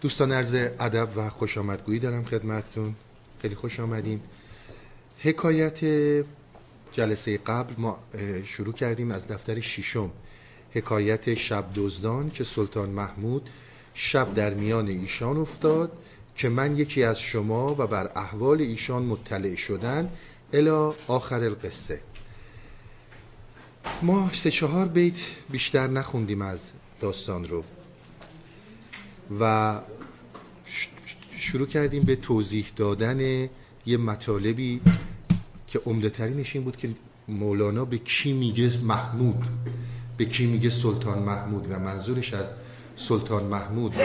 دوستان عرض ادب و خوش آمدگویی دارم خدمتتون. خیلی خوش آمدین. حکایت جلسه قبل ما شروع کردیم از دفتر شیشم حکایت شب دزدان که سلطان محمود شب در میان ایشان افتاد که من یکی از شما و بر احوال ایشان مطلع شدن الا آخر القصه. ما سه چهار بیت بیشتر نخوندیم از داستان رو. و شروع کردیم به توضیح دادن یه مطالبی که عمده ترینش این بود که مولانا به کی میگه محمود به کی میگه سلطان محمود و منظورش از سلطان محمود و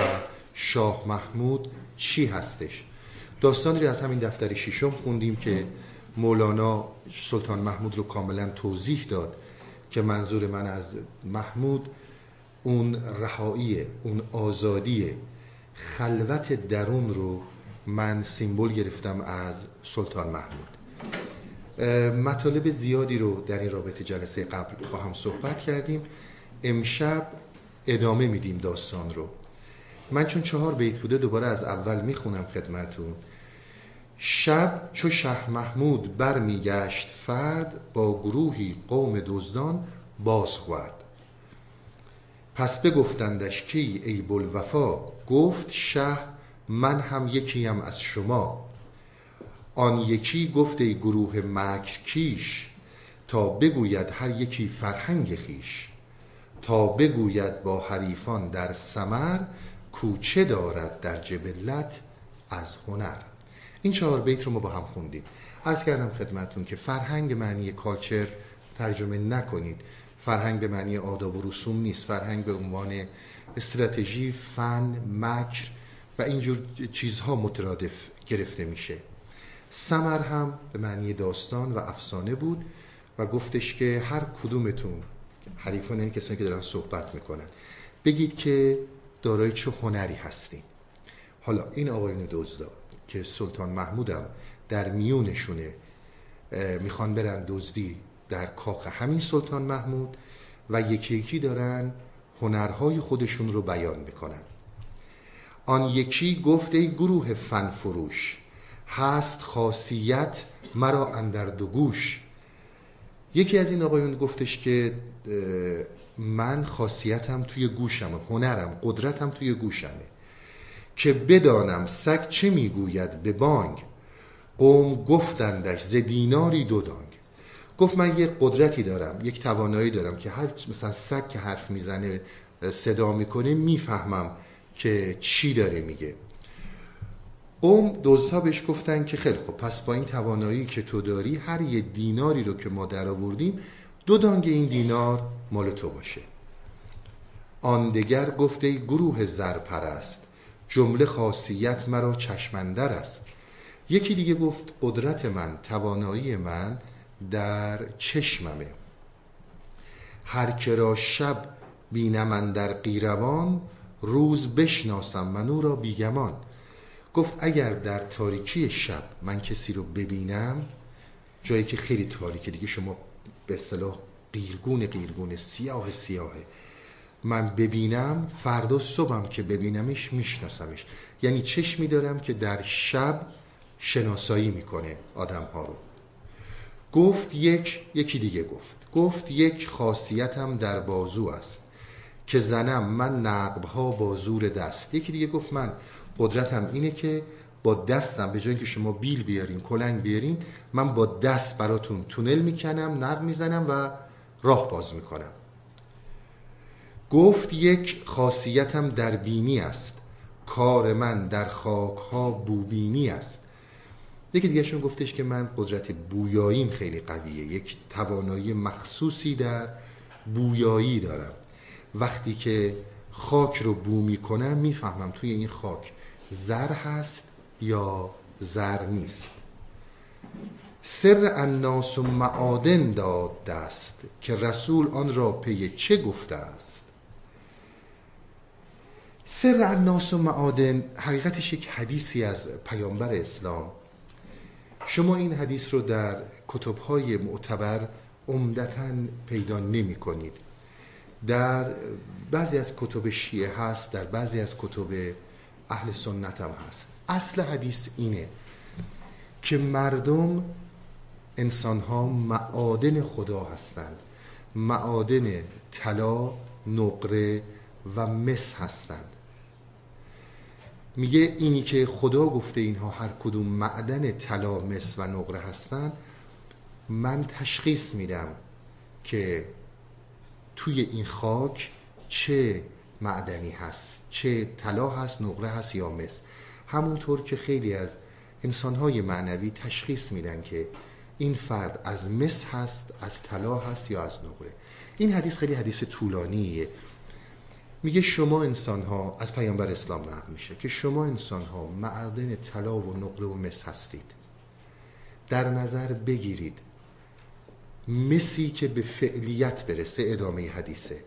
شاه محمود چی هستش؟ داستانی رو از همین دفتر شیشم خوندیم که مولانا سلطان محمود رو کاملا توضیح داد که منظور من از محمود اون رهایی اون آزادی خلوت درون رو من سیمبل گرفتم از سلطان محمود. مطالب زیادی رو در این رابطه جلسه قبل با هم صحبت کردیم. امشب ادامه میدیم داستان رو. من چون چهار بیت بوده دوباره از اول می‌خونم خدمتون شب چو شه محمود بر میگشت فرد با گروهی قوم دزدان باز خورد پس بگفتندش کی ای بلوفا گفت شه من هم یکیم از شما. آن یکی گفت ای گروه مکر کیش تا بگوید هر یکی فرهنگ خیش تا بگوید با حریفان در سمر کوچه دارد در جبلت از هنر. این چهار بیت رو ما با هم خوندیم. عرض کردم خدمتون که فرهنگ معنی کالچر ترجمه نکنید. فرهنگ به معنی آداب و رسوم نیست. فرهنگ به عنوان استراتژی فن مکر و اینجور چیزها مترادف گرفته میشه. سمر هم به معنی داستان و افسانه بود و گفتش که هر کدومتون حریفان این کسانی که دارن صحبت می‌کنن بگید که دارای چه هنری هستین. حالا این آقایون دزدا که سلطان محمودم در میونشونه می‌خوان برن دزدی در کاخ همین سلطان محمود و یکی یکی دارن هنرهای خودشون رو بیان می‌کنن. آن یکی گفت ای گروه فن فروش هست خاصیت مرا اندر دو گوش. یکی از این آقایون گفتش که من خاصیتم توی گوشمه هنرم قدرتم توی گوشمه که بدانم سگ چه می‌گوید به بانگ. قوم گفتندش ز دیناری دو دانگ. گفت من یک قدرتی دارم یک توانایی دارم که هر مثلا سگ که حرف می‌زنه صدا می‌کنه می‌فهمم که چی داره میگه. قوم دوزها بهش گفتن که خیلی خب پس با این توانایی که تو داری هر یه دیناری رو که ما در آوردیم دو دانگ این دینار مال تو باشه. آن دگر گفته گروه زرپرست جمله خاصیت مرا چشمندر است. یکی دیگه گفت قدرت من توانایی من در چشممه. هر که را شب بینم در قیروان روز بشناسم من او را بیگمان. گفت اگر در تاریکی شب من کسی رو ببینم جایی که خیلی تاریکه دیگه شما به اصطلاح قیرگون قیرگون سیاه سیاهه. من ببینم فردا صبحم که ببینمش میشناسمش. یعنی چشمی دارم که در شب شناسایی می‌کنه آدم ها رو. گفت یک یکی دیگه گفت. گفت یک خاصیتم در بازو است که زنم من نقبها با زور دست. یکی دیگه گفت من قدرتم اینه که با دستم به جای که شما بیل بیارین کلنگ بیارین من با دست براتون تونل می‌کنم نقب می‌زنم و راه باز می‌کنم. گفت یک خاصیتم در بینی است. کار من در خاک ها بوبینی است. یکی دیگرشون گفتش که من قدرت بویاییم خیلی قویه. یک توانایی مخصوصی در بویایی دارم. وقتی که خاک رو بو می‌کنم می‌فهمم توی این خاک زر هست یا زر نیست. سر الناس و معادن داد دست که رسول آن را پی چه گفته است. سر الناس و معادن حقیقتش یک حدیثی از پیامبر اسلام شما این حدیث رو در کتبهای معتبر عمدتا پیدا نمی کنید. در بعضی از کتب شیعه هست در بعضی از کتب اهل سنت هم هست. اصل حدیث اینه که مردم انسان ها معادن خدا هستند. معادن طلا نقره و مس هستند. میگه اینی که خدا گفته اینها هر کدوم معدن طلا مس و نقره هستند من تشخیص میدم که توی این خاک چه معدنی هست چه طلا هست نقره هست یا مس. همونطور که خیلی از انسانهای معنوی تشخیص میدن که این فرد از مس هست از طلا هست یا از نقره. این حدیث خیلی حدیث طولانیه. میگه شما انسان ها از پیامبر اسلام نقل میشه که شما انسان ها معدن طلا و نقره و مس هستید. در نظر بگیرید. مسی که به فعلیت برسه ادامه حدیثه.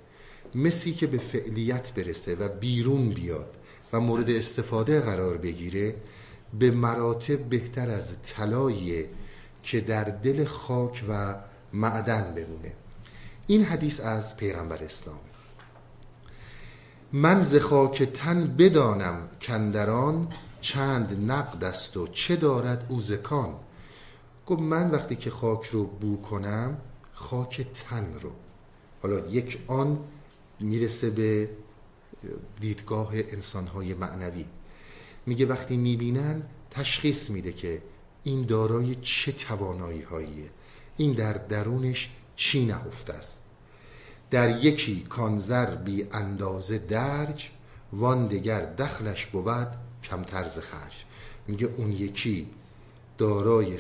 مسی که به فعلیت برسه و بیرون بیاد و مورد استفاده قرار بگیره به مراتب بهتر از طلایی که در دل خاک و معدن بمونه. این حدیث از پیغمبر اسلام. من ز خاک تن بدانم کندران چند نقد است و چه دارد او زکان گفت من وقتی که خاک رو بو کنم خاک تن رو. حالا یک آن می‌رسه به دیدگاه انسانهای معنوی. میگه وقتی می‌بینن تشخیص میده که این دارای چه توانایی هاییه این در درونش چی نهفته است. در یکی کانزر بی اندازه درج وان دگر دخلش بود کم طرز خرج میگه اون یکی دارای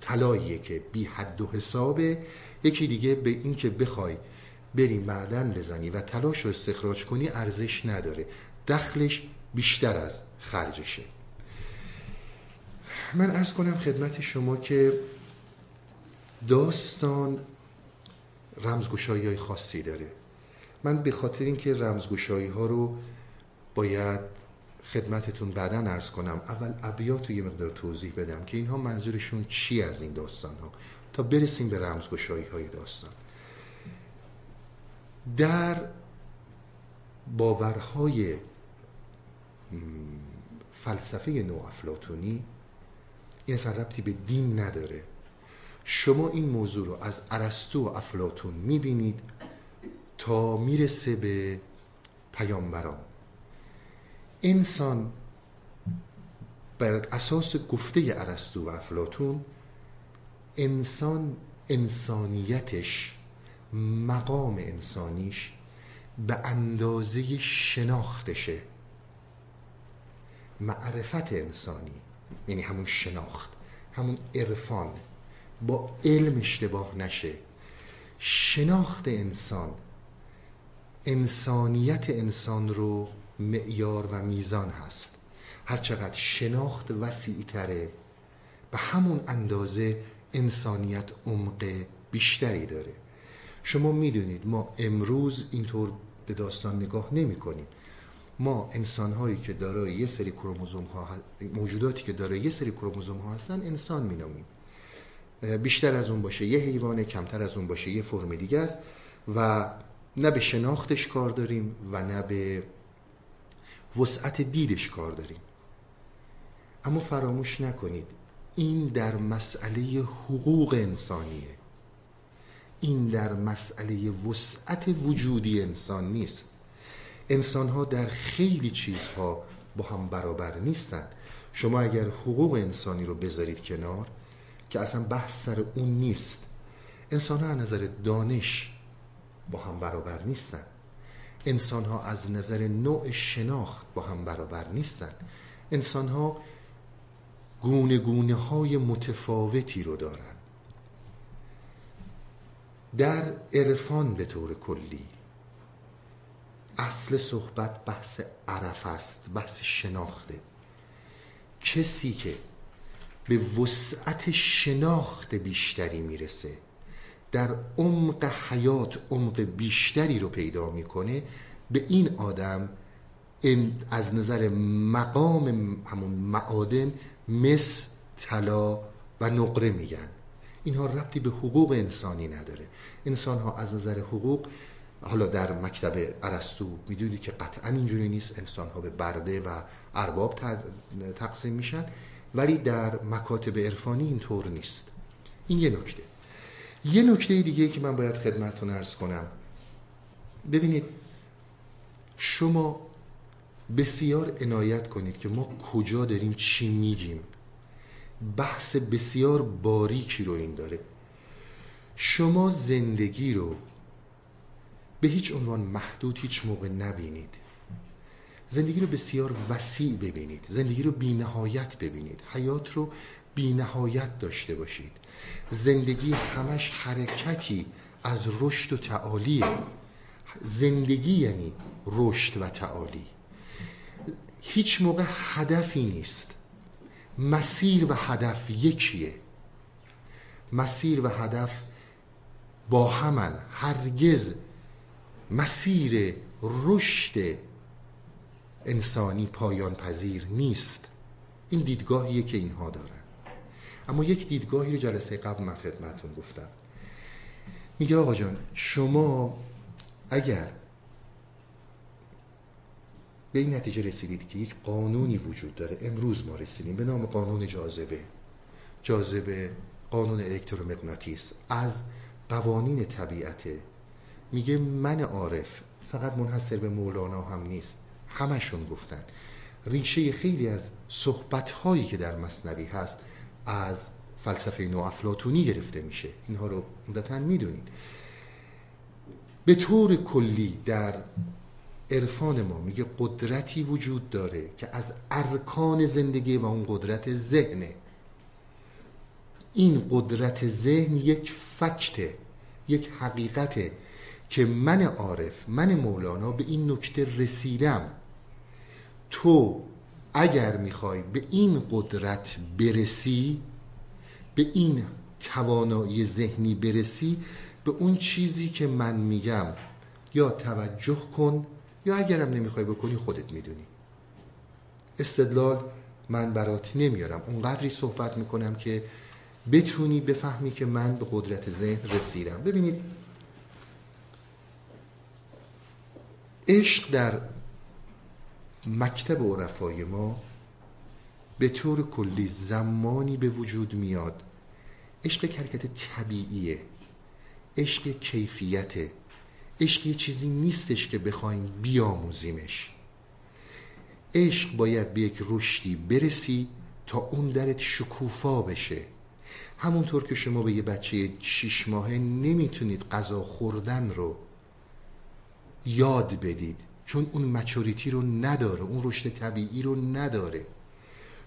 طلاییه که بی حد و حسابه. یکی دیگه به این که بخوای بری معدن بزنی و تلاش رو استخراج کنی ارزش نداره. دخلش بیشتر از خرجشه. من ارز کنم خدمت شما که داستان رمزگشایی های خاصی داره. من به خاطر اینکه رمزگشایی ها رو باید خدمتتون بعدا ارز کنم اول ابیات رو یه مقدار توضیح بدم که اینها منظورشون چی از این داستان ها تا برسیم به رمزگشایی های داستان. در باورهای فلسفه نو افلاتونی این اصلا ربطی به دین نداره. شما این موضوع رو از ارسطو و افلاتون می‌بینید تا می‌رسه به پیامبران. انسان بر اساس گفته ارسطو و افلاتون انسان انسانیتش مقام انسانیش به اندازه شناختشه. معرفت انسانی یعنی همون شناخت همون عرفان. با علم اشتباه نشه. شناخت انسان انسانیت انسان رو معیار و میزان هست. هرچقدر شناخت وسیع تره به همون اندازه انسانیت عمق بیشتری داره. شما می‌دونید ما امروز اینطور به داستان نگاه نمی کنیم ما انسان هایی که دارای یه سری کروموزوم ها موجوداتی که دارای یه سری کروموزوم ها هستن انسان مینامیم. بیشتر از اون باشه. یه حیوانه کمتر از اون باشه. یه فرم دیگه است. و نه به شناختش کار داریم و نه به وسعت دیدش کار داریم. اما فراموش نکنید. این در مسئله حقوق انسانیه. این در مسئله وسعت وجودی انسان نیست. انسان ها در خیلی چیزها با هم برابر نیستند شما اگر حقوق انسانی رو بذارید کنار که اصلا بحث سر اون نیست. انسان ها از نظر دانش با هم برابر نیستن. انسان ها از نظر نوع شناخت با هم برابر نیستن. انسان ها گونه گونه های متفاوتی رو دارن. در عرفان به طور کلی اصل صحبت بحث عرف است بحث شناخته. کسی که به وسعت شناخت بیشتری می‌رسه. در عمق حیات عمق بیشتری رو پیدا می‌کنه به این آدم از نظر مقام همون معادن مس طلا و نقره میگن. اینها ربطی به حقوق انسانی نداره. انسان ها از نظر حقوق حالا در مکتب ارسطو می‌دونید که قطعا اینجوری نیست. انسان ها به برده و ارباب تقسیم میشن. ولی در مکاتب عرفانی اینطور نیست. این یه نکته. یه نکته دیگه که من باید خدمتتون ارز کنم. ببینید شما بسیار عنایت کنید که ما کجا داریم چی میگیم. بحث بسیار باریکی رو این داره. شما زندگی رو به هیچ عنوان محدود هیچ موقع نبینید. زندگی رو بسیار وسیع ببینید. زندگی رو بی نهایت ببینید. حیات رو بی نهایت داشته باشید. زندگی همش حرکتی از رشد و تعالیه. زندگی یعنی رشد و تعالی. هیچ موقع هدفی نیست. مسیر و هدف یکیه. مسیر و هدف با همن. هرگز مسیر رشد انسانی پایان پذیر نیست. این دیدگاهیه که اینها دارن. اما یک دیدگاهی رو جلسه قبل من خدمتون گفتم. میگه آقا جان شما اگر به این نتیجه رسیدید که یک قانونی وجود داره امروز ما رسیدیم به نام قانون جاذبه. جاذبه قانون الکترومغناطیس. از قوانین طبیعته. میگه من عارف فقط منحصر به مولانا هم نیست. همشون گفتن. ریشه خیلی از صحبت که در مصنوی هست از فلسفه نو افلاتونی گرفته میشه. اینها رو عمدتا می‌دونید. به طور کلی در عرفان ما میگه قدرتی وجود داره که از ارکان زندگی و اون قدرت ذهنه. این قدرت ذهن یک فکته یک حقیقته که من عارف من مولانا به این نکته رسیدم. تو اگر می‌خوای به این قدرت برسی به این توانایی ذهنی برسی به اون چیزی که من میگم یا توجه کن یا اگرم نمی‌خوای بکنی خودت می‌دونی. استدلال من برات نمیارم. اونقدری صحبت می‌کنم که بتونی بفهمی که من به قدرت ذهن رسیدم. ببینید عشق در مکتب عرفای ما به طور کلی زمانی به وجود میاد. عشق حرکت طبیعیه. عشق کیفیته. عشق یه چیزی نیستش که بخوایم بیاموزیمش. عشق باید به یک رشدی برسی تا اون درت شکوفا بشه. همونطور که شما به یه بچه شیش ماهه نمی‌تونید غذا خوردن رو یاد بدید. چون اون مچوریتی رو نداره اون رشد طبیعی رو نداره.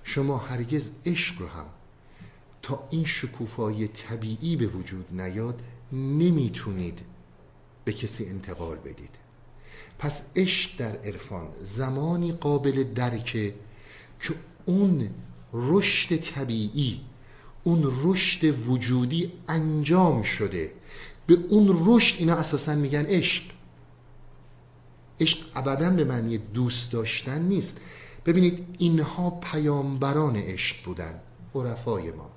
شما هرگز عشق رو هم تا این شکوفای طبیعی به وجود نیاد نمی‌تونید به کسی انتقال بدید. پس عشق در عرفان زمانی قابل درکه که اون رشد طبیعی اون رشد وجودی انجام شده. به اون رشد اینا اساسا میگن عشق. عشق ابدا به معنی دوست داشتن نیست. ببینید اینها پیامبران عشق بودن عرفای ما.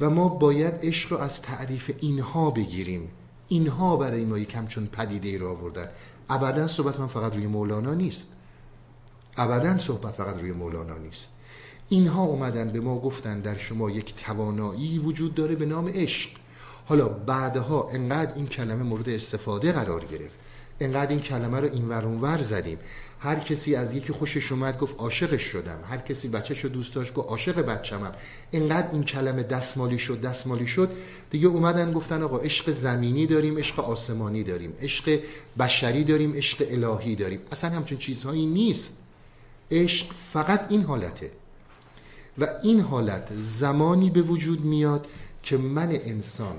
و ما باید عشق رو از تعریف اینها بگیریم. اینها برای ما یک همچون پدیده ای را آوردن. ابدا صحبت من فقط روی مولانا نیست. ابدا صحبت فقط روی مولانا نیست. اینها اومدن به ما گفتن در شما یک توانایی وجود داره به نام عشق. حالا بعدها انقدر این کلمه مورد استفاده قرار گرفت. انقدر این کلمه رو این ور زدیم. هر کسی از یکی خوشش اومد گفت عاشقش شدم. هر کسی بچه‌شو دوست داشت گفت عاشق بچه‌مم انقدر این کلمه دستمالی شد دستمالی شد. دیگه اومدن گفتن آقا عشق زمینی داریم عشق آسمانی داریم. عشق بشری داریم عشق الهی داریم. اصلا همچون چیزهایی نیست. عشق فقط این حالته. و این حالت زمانی به وجود میاد که من انسان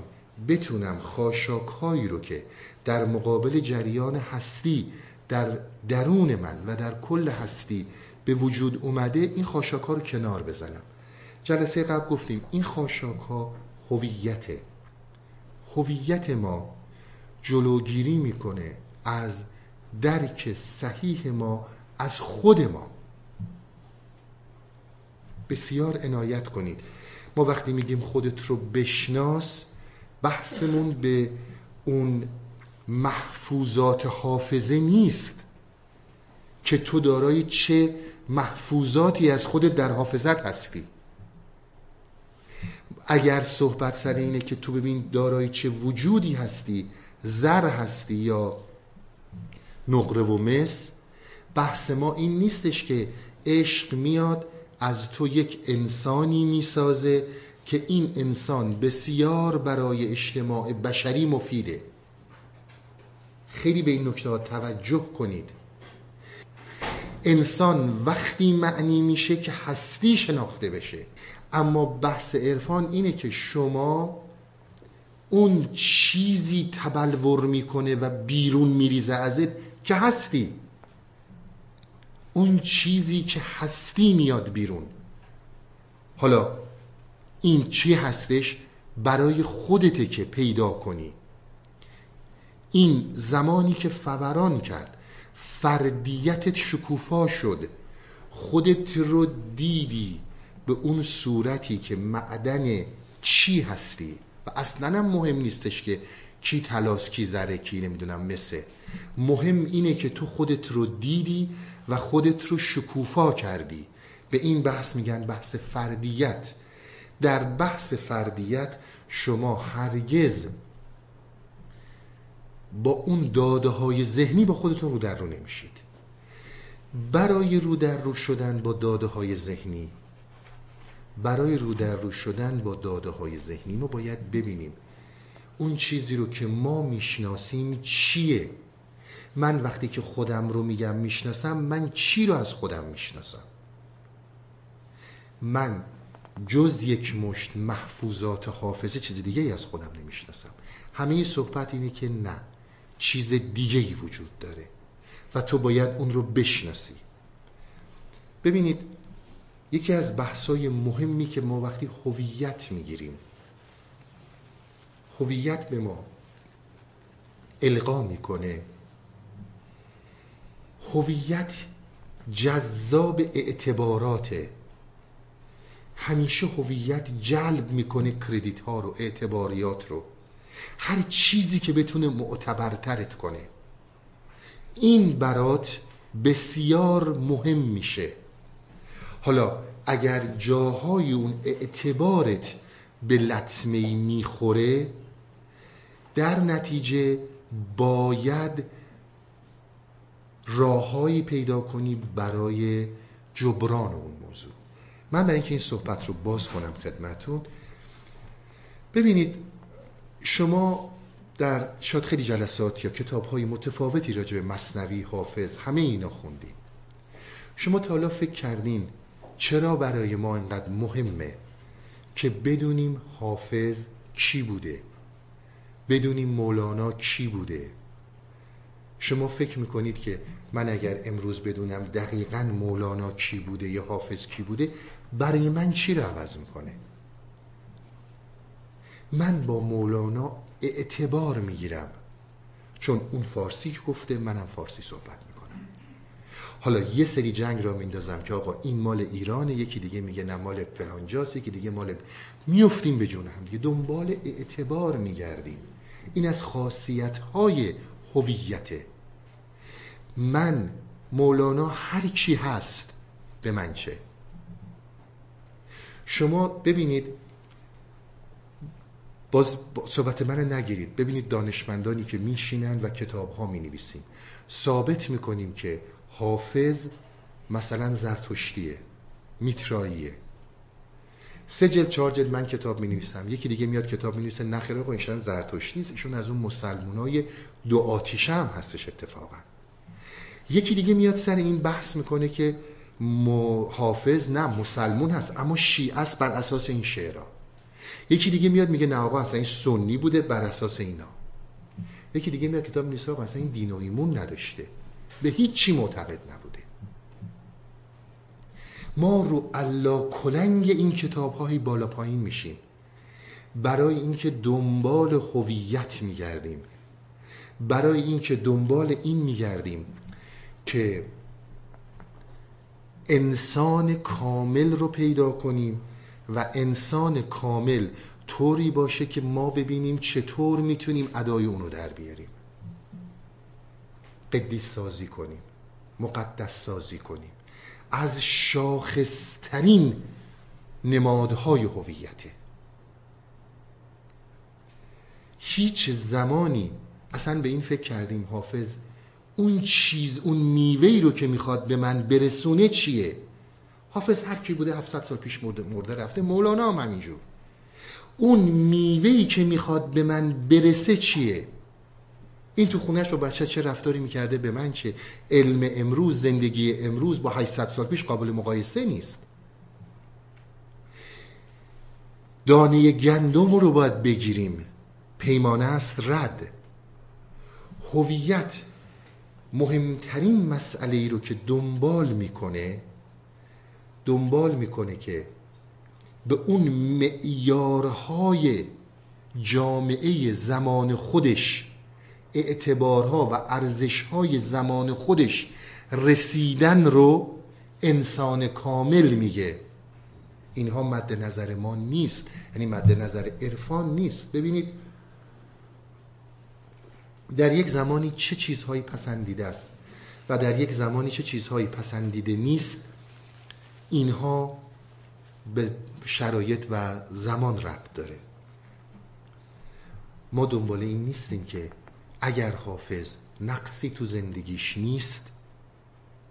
بتونم خاشاکهایی رو که در مقابل جریان هستی در درون من و در کل هستی به وجود اومده این خاشاک ها رو کنار بزنم. جلسه قبل گفتیم این خاشاک ها هویته. هویت ما جلوگیری می‌کنه از درک صحیح ما از خود ما. بسیار عنایت کنید. ما وقتی میگیم خودت رو بشناس بحثمون به اون محفوظات حافظه نیست که تو دارای چه محفوظاتی از خودت در حافظت هستی. اگر صحبت سر اینه که تو ببین دارای چه وجودی هستی زر هستی یا نقره و مس بحث ما این نیستش که عشق میاد از تو یک انسانی می‌سازه که این انسان بسیار برای اجتماع بشری مفیده. خیلی به این نکته توجه کنید. انسان وقتی معنی میشه که هستی شناخته بشه. اما بحث عرفان اینه که شما اون چیزی تبلور می‌کنه و بیرون میریزه ازت که هستی. اون چیزی که هستی میاد بیرون. حالا این چی هستش؟ برای خودته که پیدا کنی. این زمانی که فوران کرد فردیتت شکوفا شد. خودت رو دیدی به اون صورتی که معدن چی هستی؟ و اصلا مهم نیستش که کی تلاس کی زره کی نمی‌دونم مثل مهم اینه که تو خودت رو دیدی و خودت رو شکوفا کردی. به این بحث میگن بحث فردیت. در بحث فردیت شما هرگز با اون داده های ذهنی با خودتون رو در رو نمیشید. برای رو در رو شدن با داده های ذهنی برای رو در رو شدن با داده های ذهنی ما باید ببینیم اون چیزی رو که ما می‌شناسیم چیه. من وقتی که خودم رو میگم می‌شناسم من چی رو از خودم می‌شناسم؟ من جز یک مشت محفوظات حافظه چیز دیگه ای از خودم نمی‌شناسم. همه صحبت اینه که نه. چیز دیگه ای وجود داره و تو باید اون رو بشناسی. ببینید یکی از بحثای مهمی که ما وقتی هویت می‌گیریم هویت به ما القا می‌کنه. هویت جذاب اعتباراته. همیشه هویت جلب می‌کنه کردیت ها رو اعتباریات رو. هر چیزی که بتونه معتبرترت کنه. این برات بسیار مهم میشه. حالا اگر جاهای اون اعتبارت به لطمه می‌خوره در نتیجه باید راههایی پیدا کنی برای جبران اون موضوع. من برای اینکه این صحبت رو باز کنم خدمتون ببینید شما در شاید خیلی جلسات یا کتاب های متفاوتی راجع به مصنوی حافظ همه اینا خوندید شما تا حالا فکر کردین چرا برای ما اینقدر مهمه که بدونیم حافظ کی بوده؟ بدونیم مولانا کی بوده؟ شما فکر می‌کنید که من اگر امروز بدونم دقیقا مولانا کی بوده یا حافظ کی بوده برای من چی رو عوض می‌کنه؟ من با مولانا اعتبار می‌گیرم. چون اون فارسی گفته منم فارسی صحبت می‌کنم. حالا یه سری جنگ را میندازم که آقا این مال ایرانه یکی دیگه میگه نه مال فلانجاست یکی دیگه مال میفتیم به جون هم دیگه. دنبال اعتبار میگردیم. این از خاصیت های هویته من مولانا هر کی هست به من چه. شما ببینید باز صحبت من نگیرید. ببینید دانشمندانی که میشینن و کتاب ها می نویسیم ثابت می‌کنیم که حافظ مثلا زرتشتیه میتراییه سه جلد چهار جلد من کتاب می نویسم یکی دیگه میاد کتاب می نویسه نخیر آقا ایشان زرتشتی نیست. ایشون از اون مسلمونای دو آتیشه هم هستش اتفاقا. یکی دیگه میاد سر این بحث می‌کنه که حافظ نه مسلمون هست اما شیعه است بر اساس این شعرها. یکی دیگه میاد میگه نه آقا اصلا این سنی بوده بر اساس اینا. یکی دیگه میاد کتاب نیست اصلا این دین و ایمون نداشته. به هیچ چی معتقد نبوده. ما رو الله کلنگ این کتاب های بالا پایین میشیم. برای اینکه دنبال هویت میگردیم. برای اینکه دنبال این میگردیم که انسان کامل رو پیدا کنیم. و انسان کامل طوری باشه که ما ببینیم چطور می‌تونیم ادای اونو در بیاریم. قدیس سازی کنیم مقدس سازی کنیم. از شاخصترین نمادهای هویته هیچ زمانی اصلا به این فکر کردیم حافظ اون چیز اون میوهی رو که می‌خواد به من برسونه چیه؟ حافظ هر کی بوده 700 سال پیش مرده, مرده رفته. مولانا هم همینجور. اون میوهی که می‌خواد به من برسه چیه؟ این تو خونش با بچه چه رفتاری می‌کرده؟ به من چه؟ علم امروز زندگی امروز با 800 سال پیش قابل مقایسه نیست. دانه گندم رو باید بگیریم. پیمانه است رد. هویت مهمترین مسئله ای رو که دنبال می‌کنه دنبال می‌کنه که به اون معیارهای جامعه زمان خودش اعتبارها و ارزشهای زمان خودش رسیدن رو انسان کامل میگه. اینها مد نظر ما نیست یعنی مد نظر عرفان نیست. ببینید در یک زمانی چه چیزهایی پسندیده است و در یک زمانی چه چیزهایی پسندیده نیست اینها به شرایط و زمان ربط داره. ما دنبال این نیستیم که اگر حافظ نقصی تو زندگیش نیست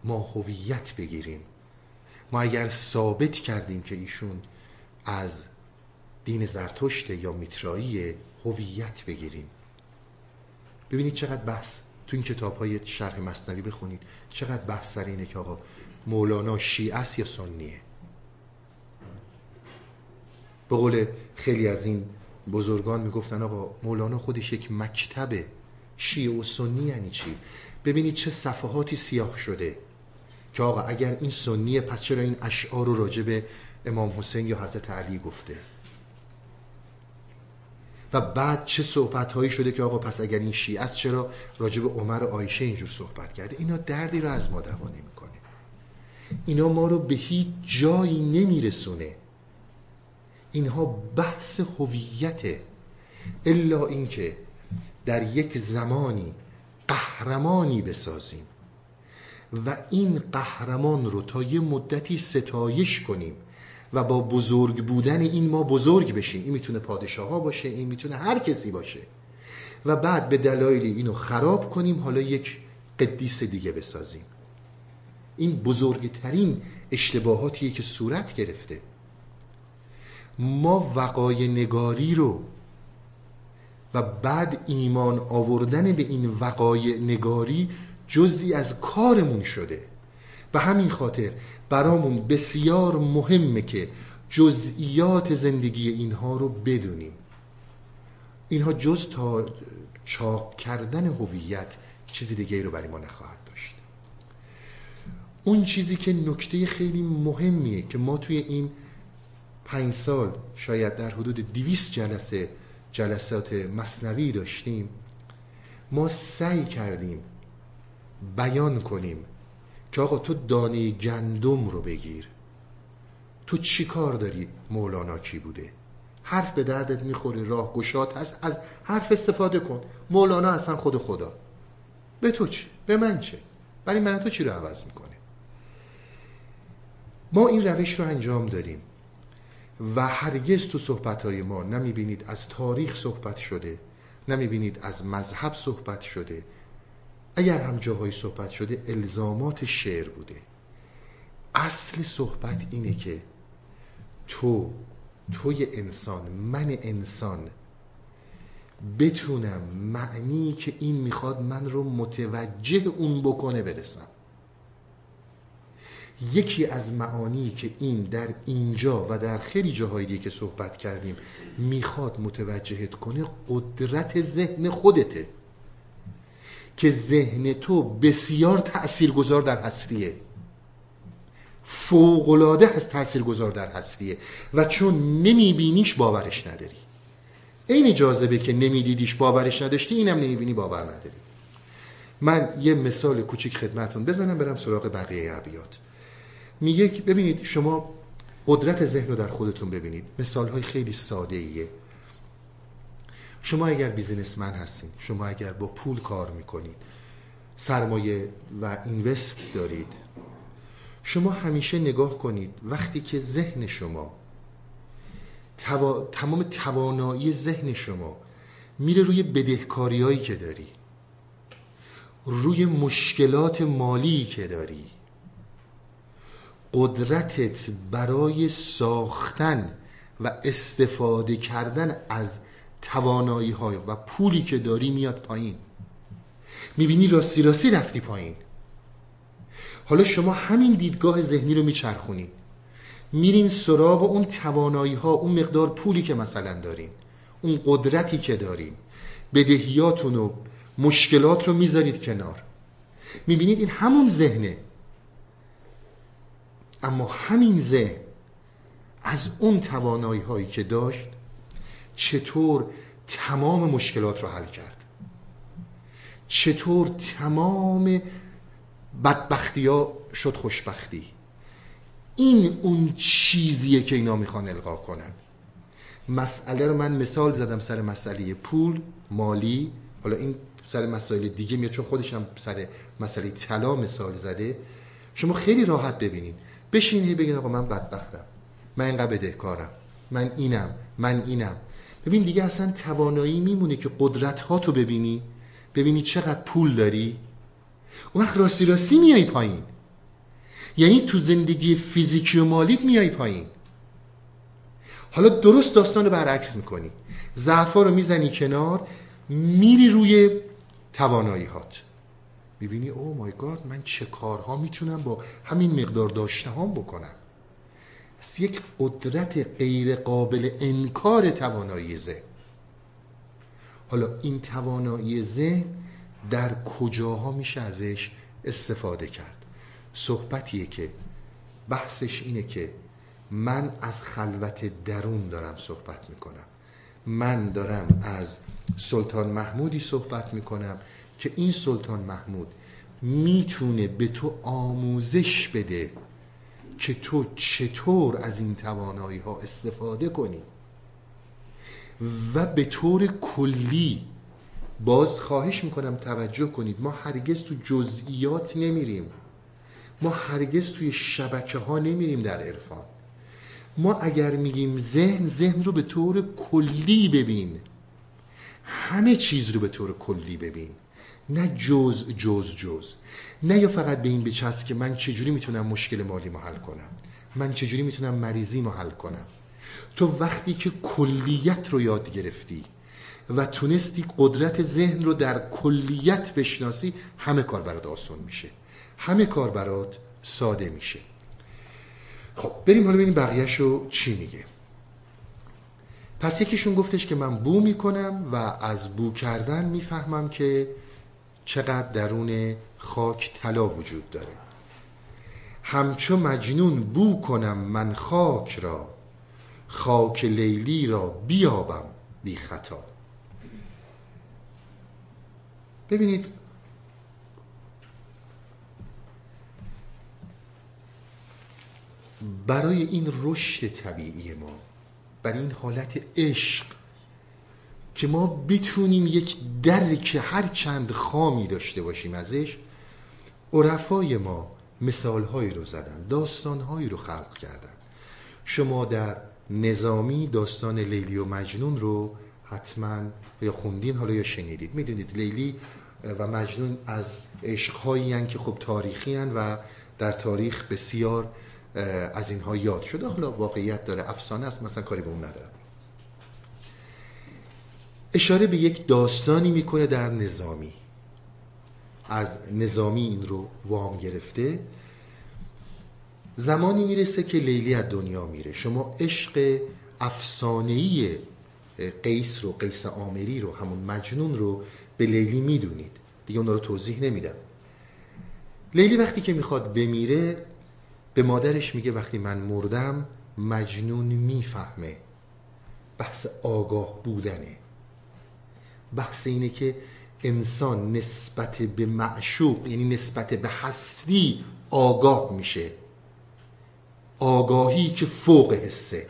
ما هویت بگیریم. ما اگر ثابت کردیم که ایشون از دین زرتشت یا میترایی هویت بگیریم. ببینید چقدر بحث تو این کتاب های شرح مصنوی بخونید چقدر بحث سر اینه که آقا مولانا شیعه است یا سنیه؟ به قول خیلی از این بزرگان می‌گفتن آقا مولانا خودش یک مکتبه شیعه و سنی یعنی چی؟ ببینید چه صفحاتی سیاه شده که آقا اگر این سنیه پس چرا این اشعار رو راجع به امام حسین یا حضرت علی گفته؟ و بعد چه صحبت هایی شده که آقا پس اگر این شیعه است چرا راجع به عمر و عایشه اینجور صحبت کرده؟ اینا دردی رو از ما دوا نمی‌کنه. اینا ما رو به هیچ جایی نمیرسونه. اینها بحث هویته. الا اینکه در یک زمانی قهرمانی بسازیم و این قهرمان رو تا یه مدتی ستایش کنیم و با بزرگ بودن این ما بزرگ بشیم. این می‌تونه پادشاه ها باشه این می‌تونه هر کسی باشه. و بعد به دلایلی اینو خراب کنیم حالا یک قدیس دیگه بسازیم. این بزرگترین اشتباهاتیه که صورت گرفته. ما وقای نگاری رو و بعد ایمان آوردن به این وقای نگاری جزی از کارمون شده. به همین خاطر برامون بسیار مهمه که جزئیات زندگی اینها رو بدونیم. اینها جز تا چاپ کردن هویت چیزی دیگه رو برای ما نخواهد. اون چیزی که نکته خیلی مهمیه که ما توی این پنج سال شاید در حدود دیویس جلسه جلسات مصنوی داشتیم ما سعی کردیم بیان کنیم که آقا تو دانه گندم رو بگیر. تو چی کار داری؟ مولانا کی بوده؟ حرف به دردت می‌خوره راه گشاد هست از حرف استفاده کن. مولانا اصلا خود خدا. به تو چه به من چه؟ ولی من تو چی رو عوض می‌کنه ما این روش رو انجام دادیم. و هرگز تو صحبتهای ما نمی‌بینید از تاریخ صحبت شده نمی‌بینید از مذهب صحبت شده. اگر هم جاهای صحبت شده الزامات شعر بوده. اصل صحبت اینه که تو توی انسان من انسان بتونم معنی که این می‌خواد من رو متوجه اون بکنه برسم. یکی از معانی که این در اینجا و در خیلی جاهای دیگه که صحبت کردیم می‌خواد متوجهت کنه قدرت ذهن خودته که ذهن تو بسیار تأثیرگذار در هستیه. فوقلاده هست تأثیرگذار در هستیه و چون نمیبینیش باورش نداری. این جاذبه که نمیدیدیش باورش نداشتی اینم نمی‌بینی باور نداری. من یه مثال کوچیک خدمتون بزنم برم سراغ بقیه عبیات میگه ببینید شما قدرت ذهن رو در خودتون ببینید. مثال های خیلی ساده ایه شما اگر بیزینسمن هستین شما اگر با پول کار می‌کنید سرمایه و اینوست دارید شما همیشه نگاه کنید وقتی که ذهن شما تمام توانایی ذهن شما میره روی بدهکاری هایی که داری روی مشکلات مالی که داری. قدرتت برای ساختن و استفاده کردن از توانایی های و پولی که داری میاد پایین. می‌بینی راستی راستی رفتی پایین. حالا شما همین دیدگاه ذهنی رو میچرخونید میرین سراغ اون توانایی ها اون مقدار پولی که مثلا دارین اون قدرتی که دارین. بدهیاتون و مشکلات رو می‌ذارید کنار. می‌بینید این همون ذهنه. اما همین ذهن از اون توانایی هایی که داشت چطور تمام مشکلات رو حل کرد؟ چطور تمام بدبختی ها شد خوشبختی؟ این اون چیزیه که اینا می‌خوان القا کنن. مسئله رو من مثال زدم سر مسئله پول مالی. حالا این سر مسائل دیگه میاد چون خودش هم سر مسئله طلا مثال زده. شما خیلی راحت ببینید بشینید بگین آقا من بدبختم. من اینقدر بدهکارم. من اینم من اینم. ببین دیگه اصلا توانایی میمونه که قدرت ها تو ببینی ببینی چقدر پول داری. اون وقت راستی راستی میای پایین. یعنی تو زندگی فیزیکی و مالیت میای پایین. حالا درست داستان رو برعکس می‌کنی. ضعفا رو می‌زنی کنار میری روی توانایی هات می‌بینی؟ او مای گاد من چه کارها می‌تونم با همین مقدار داشته هم بکنم؟ از یک قدرت غیر قابل انکار توانایی ذهن. حالا این توانایی ذهن در کجاها میشه ازش استفاده کرد؟ صحبتیه که بحثش اینه که من از خلوت درون دارم صحبت می‌کنم. من دارم از سلطان محمودی صحبت می‌کنم. که این سلطان محمود می‌تونه به تو آموزش بده که تو چطور از این توانایی ها استفاده کنی. و به طور کلی باز خواهش می‌کنم توجه کنید ما هرگز تو جزئیات نمیریم. ما هرگز توی شبکه ها نمیریم در عرفان. ما اگر میگیم ذهن ذهن رو به طور کلی ببین. همه چیز رو به طور کلی ببین. نه جز جز جز. نه یا فقط به این بچست که من چجوری می‌تونم مشکل مالی حل کنم؟ من چجوری می‌تونم مریضی حل کنم؟ تو وقتی که کلیت رو یاد گرفتی و تونستی قدرت ذهن رو در کلیت بشناسی همه کار برات آسان میشه. همه کار برات ساده میشه. خب بریم حالا ببینیم بقیهش رو چی میگه. پس یکیشون گفتش که من بو می‌کنم و از بو کردن می‌فهمم که چقدر درون خاک طلا وجود داره. همچو مجنون بو کنم من خاک را خاک لیلی را بیابم بی خطا. ببینید برای این رشد طبیعی ما برای این حالت عشق که ما بتونیم یک درک هر چند خامی داشته باشیم ازش عرفای ما مثالهایی رو زدن داستانهایی رو خلق کردن. شما در نظامی داستان لیلی و مجنون رو حتما یا خوندین حالا یا شنیدید. می‌دونید لیلی و مجنون از عشقهایی که خب تاریخی هن و در تاریخ بسیار از اینها یاد شده. حالا واقعیت داره افسانه است مثلا کاری به اون ندارم. اشاره به یک داستانی می‌کنه در نظامی. از نظامی این رو وام گرفته. زمانی می‌رسه که لیلی از دنیا میره. شما عشق افسانه‌ای قیس رو قیس آمری رو همون مجنون رو به لیلی می‌دونید. دیگه اون رو توضیح نمیدم. لیلی وقتی که می‌خواد بمیره به مادرش میگه وقتی من مردم مجنون می‌فهمه. بحث آگاه بودنه. بحث اینه که انسان نسبت به معشوق یعنی نسبت به هستی آگاه میشه. آگاهی که فوق حسه.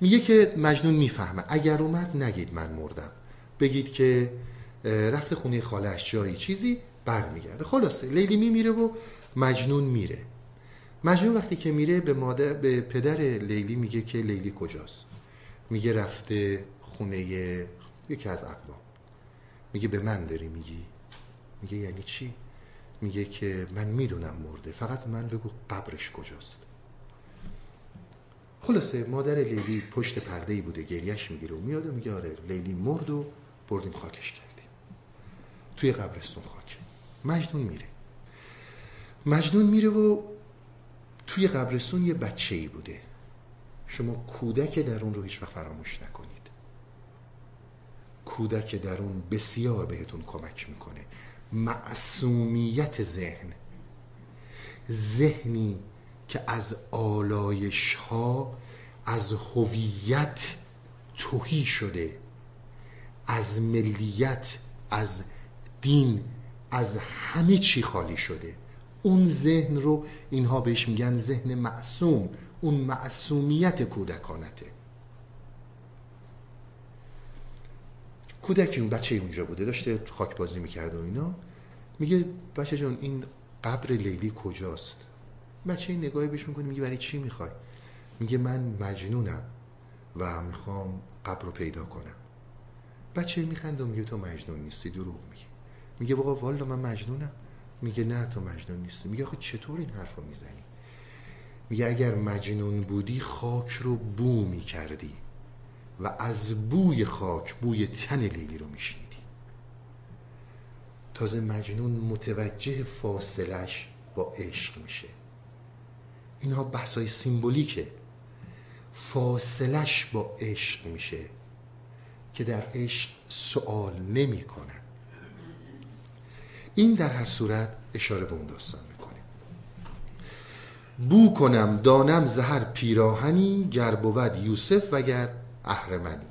میگه که مجنون می‌فهمه. اگر اومد نگید من مردم. بگید که رفت خونه خالش جایی چیزی برمیگرده. خلاصه لیلی میمیره و مجنون میره. مجنون وقتی که میره به مادر به پدر لیلی میگه که لیلی کجاست؟ میگه رفته خونه یکی از اقوام. میگه به من داری میگی؟ میگه یعنی چی؟ میگه که من می‌دونم مرده فقط من بگو قبرش کجاست. خلاصه مادر لیلی پشت پرده ای بوده گریش می‌گیره و میاد و میگه آره لیلی مرد و بردیم خاکش کردیم. توی قبرستون خاک مجنون میره. مجنون میره و توی قبرستون یه بچه ای بوده. شما کودک درون رو هیچ وقت فراموش نکنید. کودک درون بسیار بهتون کمک می‌کنه. معصومیت ذهن. ذهنی که از آلایش ها از هویت توهی شده. از ملیت از دین از همه چی خالی شده. اون ذهن رو اینها بهش میگن ذهن معصوم. اون معصومیت کودکانته. کودکی اون بچه اونجا بوده داشته خاک بازی می‌کرده و اینا. میگه بچه جان این قبر لیلی کجاست؟ بچه این نگاهی بهش می‌کنه میگه برای چی می‌خوای؟ میگه من مجنونم و می‌خوام قبر رو پیدا کنم. بچه میخنده و میگه تو مجنون نیستی دروغ میگه. میگه واقعا والا من مجنونم. میگه نه تو مجنون نیستی. میگه آخه چطور این حرف رو می‌زنی؟ میگه اگر مجنون بودی خاک رو بو می‌کردی. و از بوی خاک بوی تن لیلی رو میشنیدی. تازه مجنون متوجه فاصلش با عشق میشه. اینها بحثای سیمبولیکه. فاصلش با عشق میشه که در عشق سوال نمی‌کنه. این در هر صورت اشاره به اون داستان می‌کنه. بو کنم دانم زهر پیراهنی گر بود یوسف وگر اهرمنی.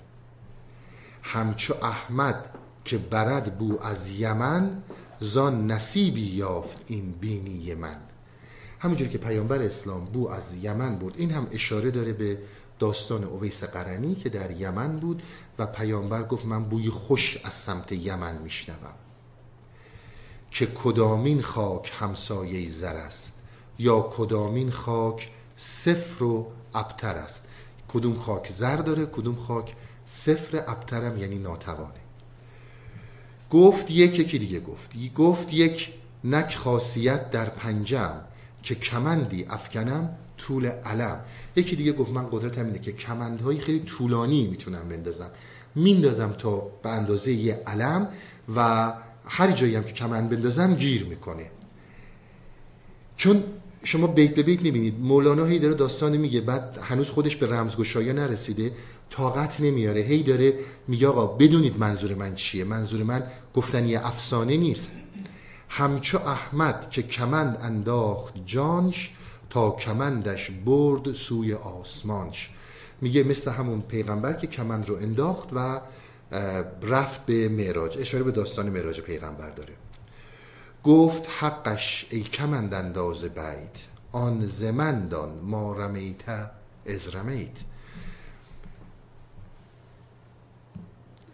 همچو احمد که برد بو از یمن زان نصیبی یافت این بینی من. همونجور که پیامبر اسلام بو از یمن بود این هم اشاره داره به داستان اویس قرنی که در یمن بود و پیامبر گفت من بوی خوش از سمت یمن میشنوم. که کدامین خاک همسایه زر است یا کدامین خاک صفر و ابتر است. کدوم خاک زر داره کدوم خاک صفر ابترم یعنی ناتوانه. گفت یک یکی دیگه گفت. گفت یک نک خاصیت در پنجم که کمندی افکنم طول علم. یکی دیگه گفت من قدرتم اینه که کمندهای خیلی طولانی می‌تونم بندازم. میندازم تا به اندازه یه علم و هر جایی هم که کمند بندازم گیر می‌کنه. چون شما بیت به بیت می‌بینید. مولانا هی داره داستان میگه. بعد هنوز خودش به رمزگشایی نرسیده. طاقت نمیاره. هی داره میگه آقا بدونید منظور من چیه؟ منظور من گفتن یه افسانه نیست. همچو احمد که کمند انداخت جانش تا کمندش برد سوی آسمانش. میگه مثل همون پیغمبر که کمند رو انداخت و رفت به معراج. اشاره به داستان معراج پیغمبر داره. گفت حقش ای کمند انداز بیت آن زمندان ما رمیت از رمیت.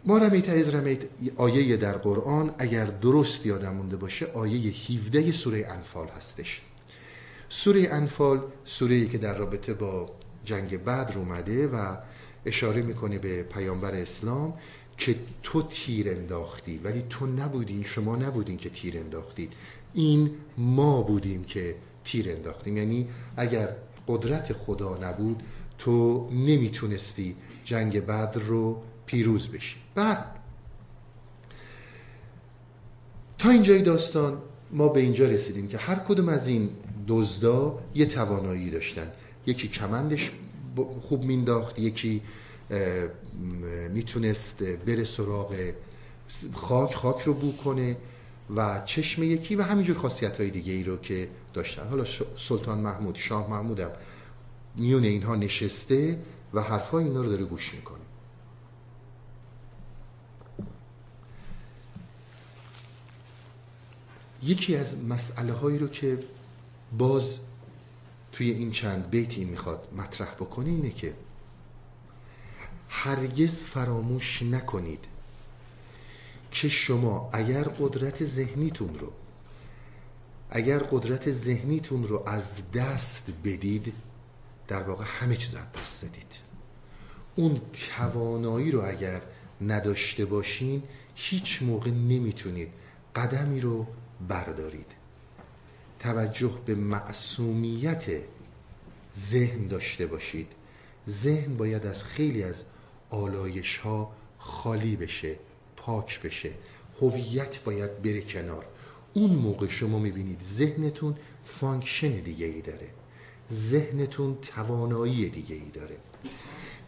ما رمیت از رمیت آیه در قرآن اگر درست یادم مونده باشه آیه 17 سوره انفال هستش. سوره انفال سوره که در رابطه با جنگ بدر اومده و اشاره می‌کنه به پیامبر اسلام که تو تیر انداختی ولی تو نبودین شما نبودین که تیر انداختید. این ما بودیم که تیر انداختیم. یعنی اگر قدرت خدا نبود تو نمی‌تونستی جنگ بدر رو پیروز بشی. بعد تا اینجای داستان ما به اینجا رسیدیم که هر کدوم از این دزدا یه توانایی داشتن. یکی کمندش خوب مینداخت یکی می‌تونست بره سراغ خاک خاک رو بو کنه و چشم یکی و همینجور خاصیت های دیگه ای رو که داشتن. حالا سلطان محمود شاه محمود هم میون اینها نشسته و حرفای اینا رو داره گوش می‌کنه. یکی از مسئله هایی رو که باز توی این چند بیتی می‌خواد مطرح بکنه اینه که هرگز فراموش نکنید که شما اگر قدرت ذهنیتون رو اگر قدرت ذهنیتون رو از دست بدید در واقع همه چیز از دست دادید اون توانایی رو اگر نداشته باشین هیچ موقع نمی‌تونید قدمی رو بردارید. توجه به معصومیت ذهن داشته باشید. ذهن باید از خیلی از آلایش ها خالی بشه پاک بشه. هویت باید بره کنار. اون موقع شما می‌بینید ذهنتون function دیگه ای داره. ذهنتون توانایی دیگه ای داره.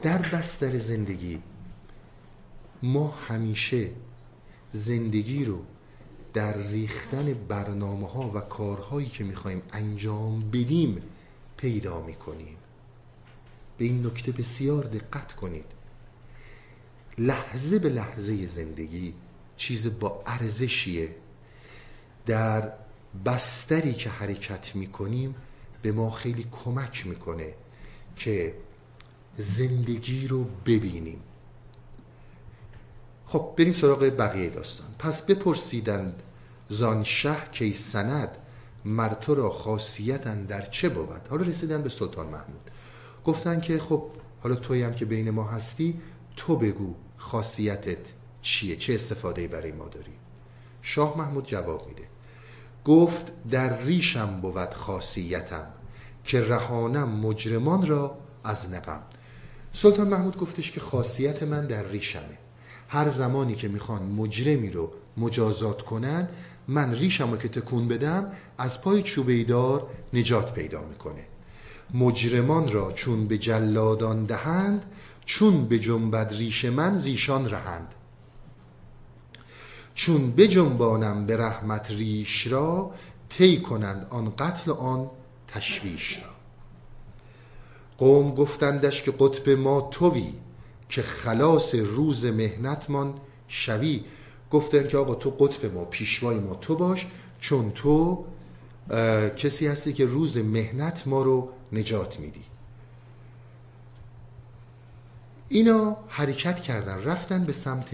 در بستر زندگی ما همیشه زندگی رو در ریختن برنامه ها و کارهایی که می‌خوایم انجام بدیم پیدا می‌کنیم. به این نکته بسیار دقت کنید. لحظه به لحظه زندگی چیز با ارزشیه. در بستری که حرکت می‌کنیم به ما خیلی کمک می‌کنه که زندگی رو ببینیم. خب بریم سراغ بقیه داستان. پس بپرسیدند زان شه کی سند مرتو را خاصیتن در چه بود؟ حالا رسیدن به سلطان محمود. گفتن که خب حالا توی هم که بین ما هستی تو بگو. خاصیتت چیه؟ چه استفاده برای ما داری؟ شاه محمود جواب میده. گفت در ریشم بود خاصیتم که رهانم مجرمان را از نقم. سلطان محمود گفتش که خاصیت من در ریشمه. هر زمانی که می‌خوان مجرمی رو مجازات کنن من ریشم رو که تکون بدم از پای چوبیدار نجات پیدا می‌کنه. مجرمان را چون به جلادان دهند چون به جنبد ریش من زیشان رهند. چون بجنبانم به رحمت ریش را طی کنند آن قتل آن تشویش را. قوم گفتندش که قطب ما توی که خلاص روز مهنتمان شوی. گفتن که آقا تو قطب ما پیشوای ما تو باش چون تو کسی هستی که روز مهنت ما رو نجات میدی. اینا حرکت کردن رفتن به سمت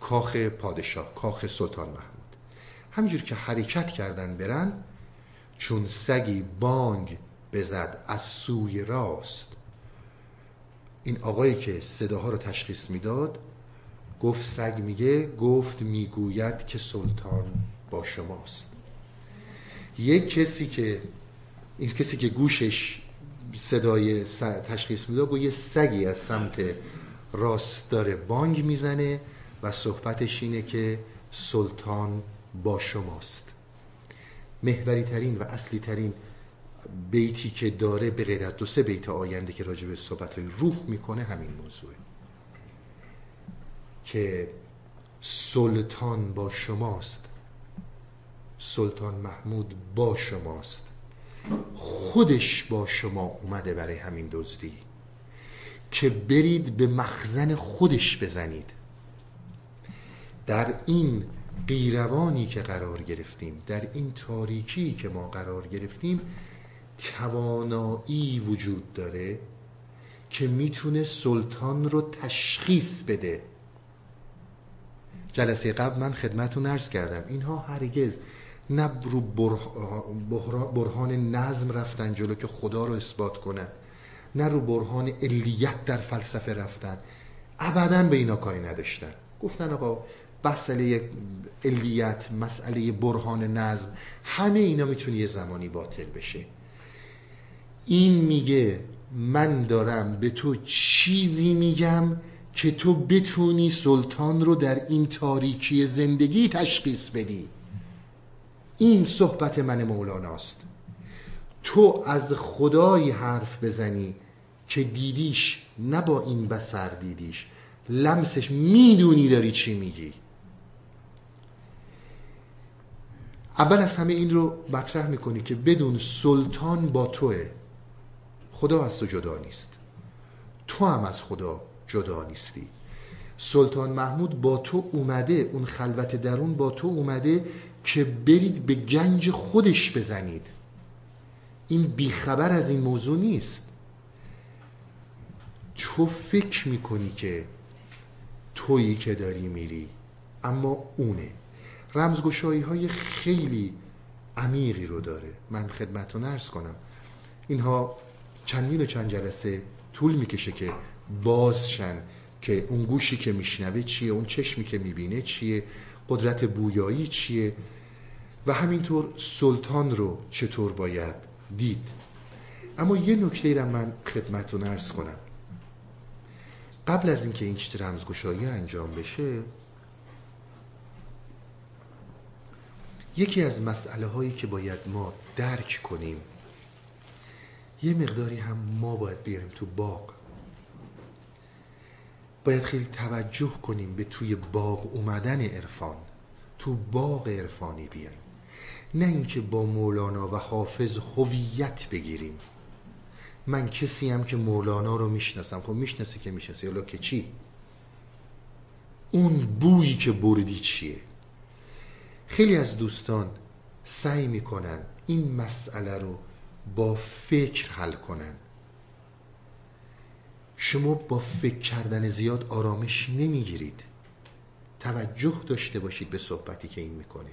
کاخ پادشاه کاخ سلطان محمود. همینجور که حرکت کردن برن چون سگی بانگ بزد از سوی راست. این آقایی که صداها رو تشخیص می‌داد گفت سگ میگه گفت می‌گوید که سلطان با شماست. یک کسی که این کسی که گوشش صدای تشخیص می‌داد گفت یه سگی از سمت راست داره بانگ می‌زنه و صحبتش اینه که سلطان با شماست. محوری ترین و اصلی ترین بیتی که داره به غیر دو سه بیت آینده که راجع به صحبت های روح می‌کنه همین موضوعه که سلطان با شماست سلطان محمود با شماست. خودش با شما اومده برای همین دزدی که برید به مخزن خودش بزنید. در این قیروانی که قرار گرفتیم در این تاریکی که ما قرار گرفتیم توانایی وجود داره که می‌تونه سلطان رو تشخیص بده. جلسه قبل من خدمتون ارز کردم اینها هرگز نه رو برهان نظم رفتن جلو که خدا رو اثبات کنن نه رو برهان علیت در فلسفه رفتن. ابدا به اینا کاری نداشتن. گفتن آقا مسئله علیت مسئله برهان نظم همه اینا می‌تونه یه زمانی باطل بشه. این میگه من دارم به تو چیزی میگم که تو بتونی سلطان رو در این تاریکی زندگی تشخیص بدی. این صحبت من مولاناست. تو از خدای حرف بزنی که دیدیش نه با این بسر دیدیش. لمسش می‌دونی داری چی میگی. اول از همه این رو مطرح می‌کنی که بدون سلطان با توه. خدا از تو جدا نیست. تو هم از خدا جدا نیستی. سلطان محمود با تو اومده اون خلوت درون با تو اومده که برید به گنج خودش بزنید. این بیخبر از این موضوع نیست. تو فکر می‌کنی که تویی که داری میری اما اونه. رمزگشایی های خیلی عمیقی رو داره. من خدمتتون ارز کنم. اینها چندین و چند جلسه طول می‌کشه که بازشن که اون گوشی که میشنوه چیه اون چشمی که می‌بینه چیه. قدرت بویایی چیه و همینطور سلطان رو چطور باید دید. اما یه نکته را من خدمتتون ارز کنم. قبل از اینکه این چیز رمزگشایی انجام بشه یکی از مسئله هایی که باید ما درک کنیم یه مقداری هم ما باید بیایم تو باغ. باید خیلی توجه کنیم به توی باغ اومدن عرفان. تو باغ عرفانی بیایم. نه اینکه با مولانا و حافظ هویت بگیریم. من کسی هم که مولانا رو می‌شناسم. خب می‌شناسی که می‌شناسی حالا که چی؟ اون بویی که بردی چیه؟ خیلی از دوستان سعی می‌کنن این مسئله رو با فکر حل کنن. شما با فکر کردن زیاد آرامش نمی‌گیرید. توجه داشته باشید به صحبتی که این می‌کنه.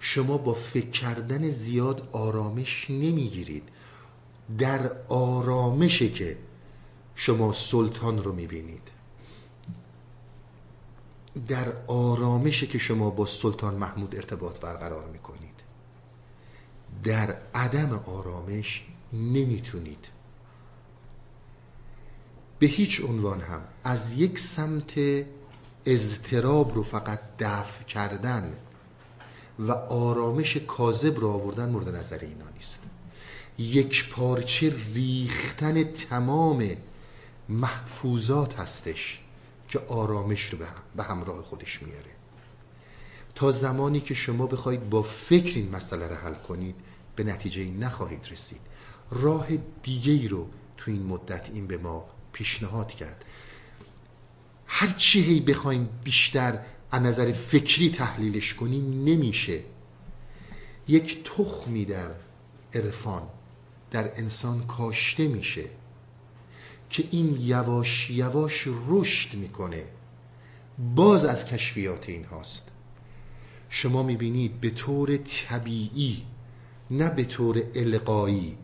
شما با فکر کردن زیاد آرامش نمی‌گیرید. در آرامشه که شما سلطان رو می‌بینید. در آرامشه که شما با سلطان محمود ارتباط برقرار می‌کنید. در عدم آرامش نمی‌تونید به هیچ عنوان هم. از یک سمت اضطراب رو فقط دفع کردن و آرامش کاذب رو آوردن مورد نظر اینا نیست. یک پارچه ریختن تمام محفوظات هستش که آرامش رو به همراه خودش میاره. تا زمانی که شما بخواید با فکر این مسئله رو حل کنید به نتیجه نخواهید رسید. راه دیگه ای رو تو این مدت این به ما پیشنهاد کرد. هر چی هی بخوایم بیشتر از نظر فکری تحلیلش کنیم نمیشه. یک تخمی در عرفان در انسان کاشته میشه که این یواش یواش رشد می‌کنه. باز از کشفیات این هاست. شما می‌بینید به طور طبیعی نه به طور القایی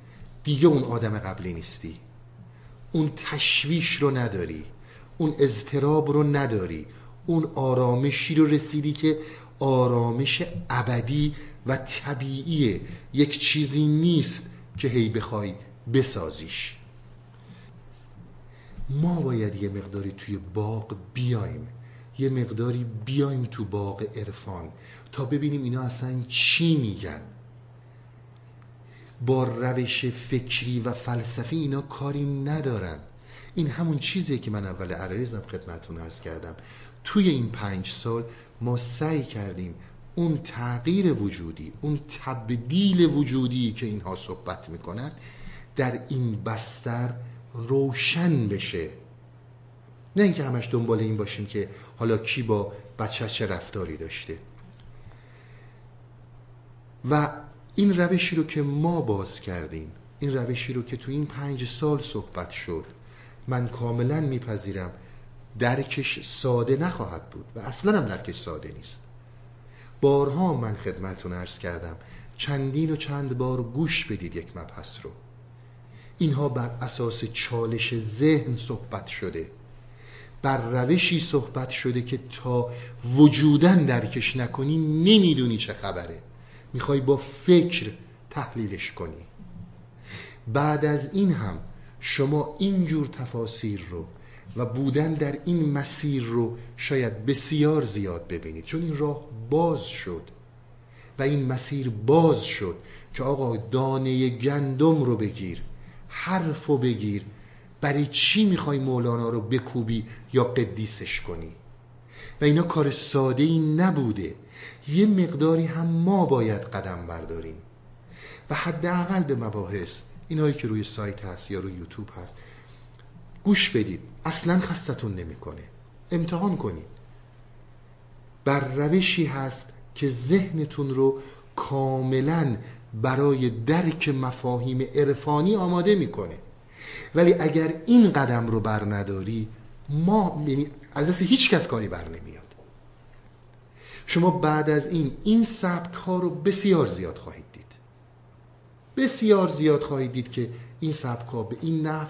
دیگه اون آدم قبلی نیستی. اون تشویش رو نداری اون اضطراب رو نداری اون آرامشی رو رسیدی که آرامش ابدی و طبیعیه. یک چیزی نیست که هی بخوای بسازیش. ما باید یه مقداری توی باغ بیایم. یه مقداری بیایم تو باغ عرفان تا ببینیم اینا اصلا چی میگن. با روش فکری و فلسفی اینا کاری ندارن. این همون چیزیه که من اول عرایزم خدمتون ارز کردم. توی این پنج سال ما سعی کردیم اون تغییر وجودی اون تبدیل وجودی که اینها صحبت می‌کنن در این بستر روشن بشه. نه اینکه همش دنبال این باشیم که حالا کی با بچه چه رفتاری داشته. و این روشی رو که ما باز کردیم این روشی رو که تو این پنج سال صحبت شد من کاملا میپذیرم درکش ساده نخواهد بود و اصلا هم درکش ساده نیست. بارها من خدمتون ارز کردم چندین و چند بار گوش بدید یک مبحث رو. اینها بر اساس چالش ذهن صحبت شده. بر روشی صحبت شده که تا وجودن درکش نکنی نمی‌دونی چه خبره. می‌خوای با فکر تحلیلش کنی. بعد از این هم شما اینجور تفاسیر رو و بودن در این مسیر رو شاید بسیار زیاد ببینید. چون این راه باز شد و این مسیر باز شد که آقا دانه گندم رو بگیر حرف رو بگیر برای چی می‌خوای مولانا رو بکوبی یا قدیسش کنی؟ و اینا کار ساده ای نبوده. یه مقداری هم ما باید قدم برداریم. و حداقل به مباحث اینایی که روی سایت هست یا روی یوتیوب هست گوش بدید. اصلا خستتون نمی‌کنه. امتحان کنید. بر روشی هست که ذهنتون رو کاملا برای درک مفاهیم عرفانی آماده می‌کنه. ولی اگر این قدم رو بر نداری ما یعنی از دست هیچ کس کاری بر نمیاد. شما بعد از این این سبک ها رو بسیار زیاد خواهید دید. بسیار زیاد خواهید دید که این سبک ها به این نحو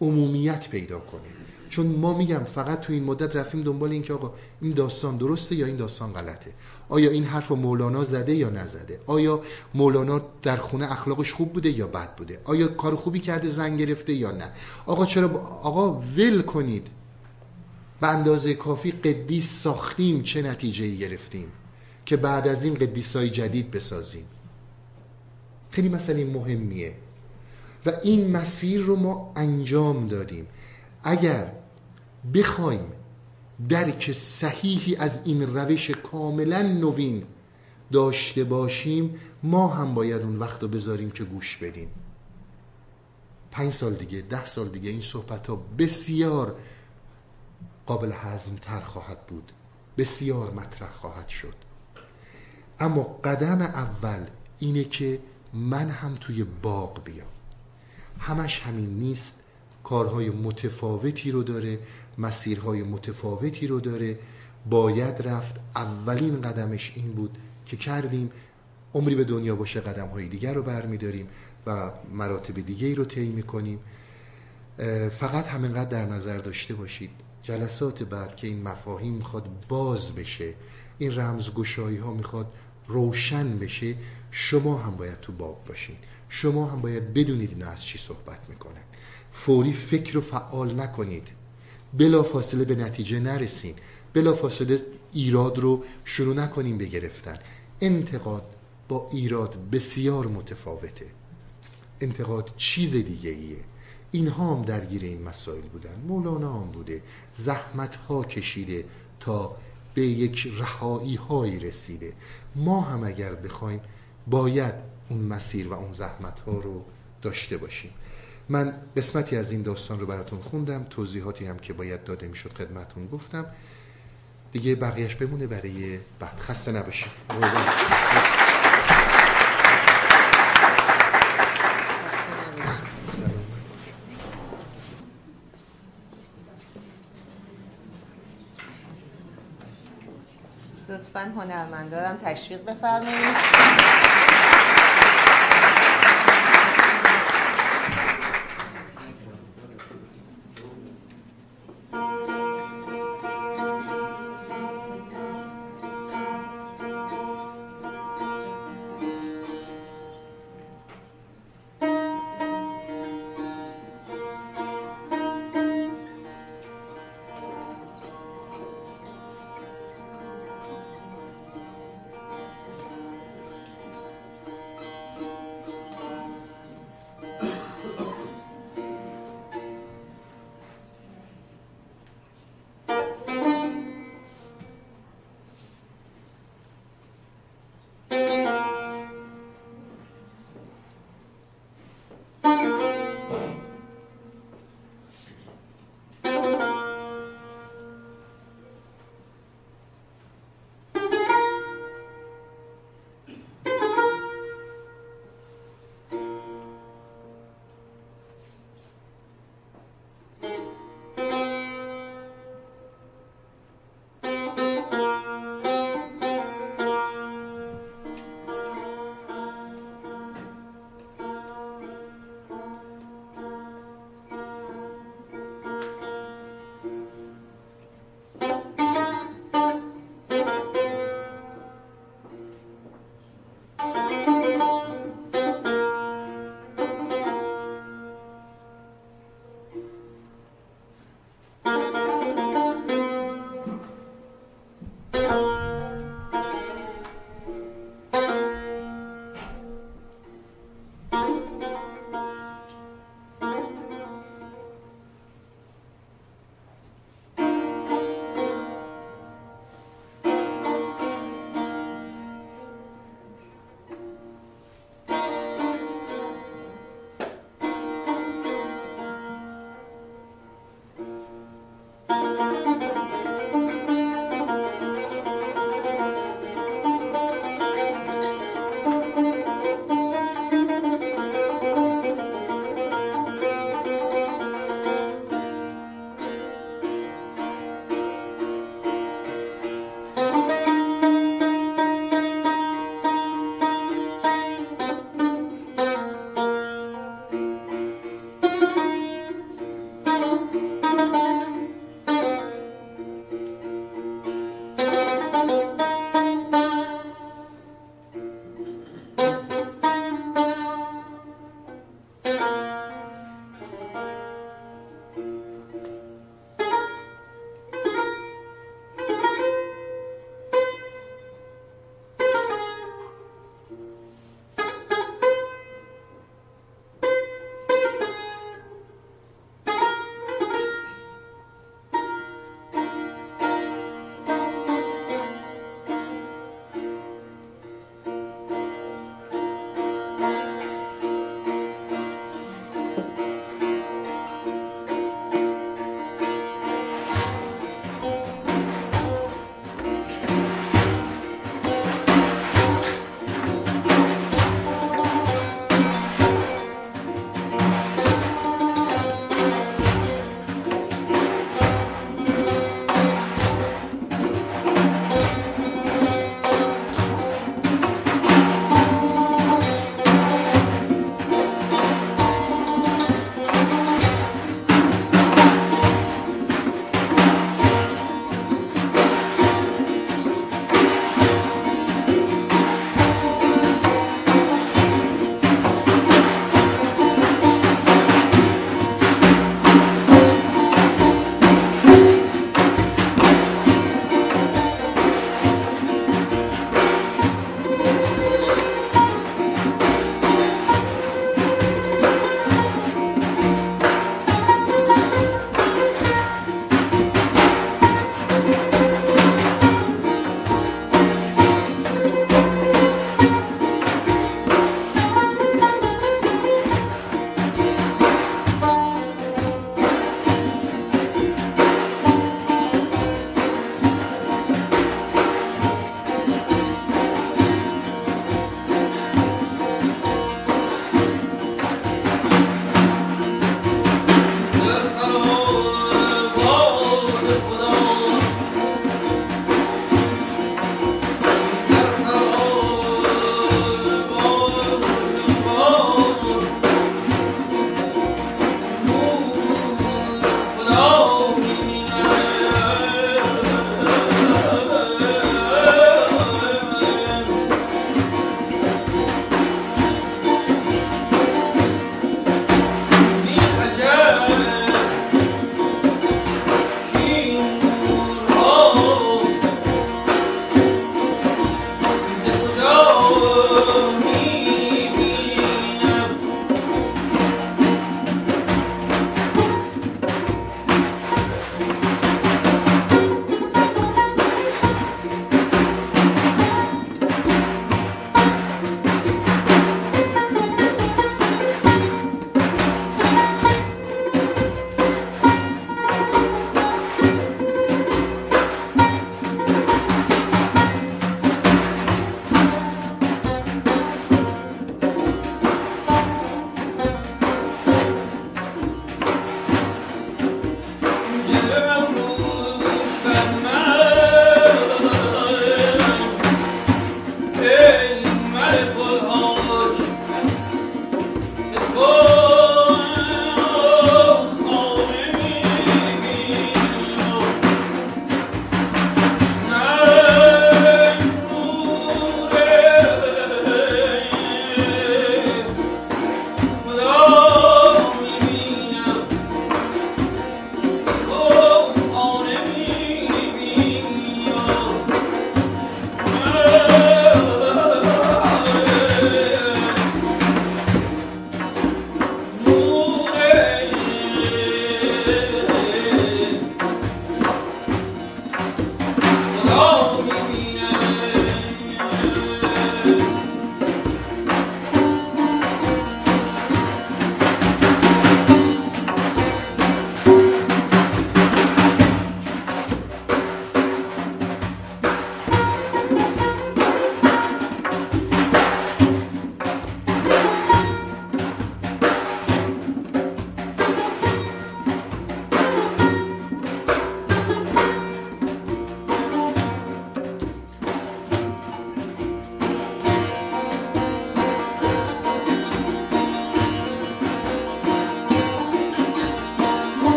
عمومیت پیدا کنه. چون ما میگم فقط تو این مدت رفتیم دنبال این که آقا این داستان درسته یا این داستان غلطه؟ آیا این حرف مولانا زده یا نزده؟ آیا مولانا در خونه اخلاقش خوب بوده یا بد بوده؟ آیا کار خوبی کرده زن گرفته یا نه؟ آقا چرا آقا ول کنید. به اندازه کافی قدیس ساختیم چه نتیجه گرفتیم که بعد از این قدیسای جدید بسازیم. خیلی مسئله مهمیه و این مسیر رو ما انجام دادیم. اگر بخوایم درک صحیحی از این روش کاملا نوین داشته باشیم ما هم باید اون وقت رو بذاریم که گوش بدیم. پنج سال دیگه ده سال دیگه این صحبت ها بسیار قابل حزم تر خواهد بود. بسیار مطرح خواهد شد. اما قدم اول اینه که من هم توی باغ بیام. همش همین نیست. کارهای متفاوتی رو داره مسیرهای متفاوتی رو داره. باید رفت. اولین قدمش این بود که کردیم. عمری به دنیا باشه قدم های دیگر رو برمیداریم و مراتب دیگه رو طی می‌کنیم. فقط همینقدر در نظر داشته باشید. جلسات بعد که این مفاهیم می‌خواد باز بشه این رمزگشایی ها می‌خواد روشن بشه شما هم باید تو باب باشین. شما هم باید بدونید اینا از چی صحبت می‌کنن فوری فکر رو فعال نکنید. بلا فاصله به نتیجه نرسین. بلا فاصله ایراد رو شروع نکنیم به گرفتن. انتقاد با ایراد بسیار متفاوته. انتقاد چیز دیگه ایه اینها هم درگیر این مسائل بودن. مولانا هم بوده. زحمت ها کشیده تا به یک رهایی هایی رسیده. ما هم اگر بخوایم باید اون مسیر و اون زحمت ها رو داشته باشیم. من قسمتی از این داستان رو براتون خوندم. توضیحاتی هم که باید داده می‌شد خدمتون گفتم. دیگه بقیهش بمونه برای بعد. خسته نباشید. لطفا هنرمندارم تشویق بفرمایید. Música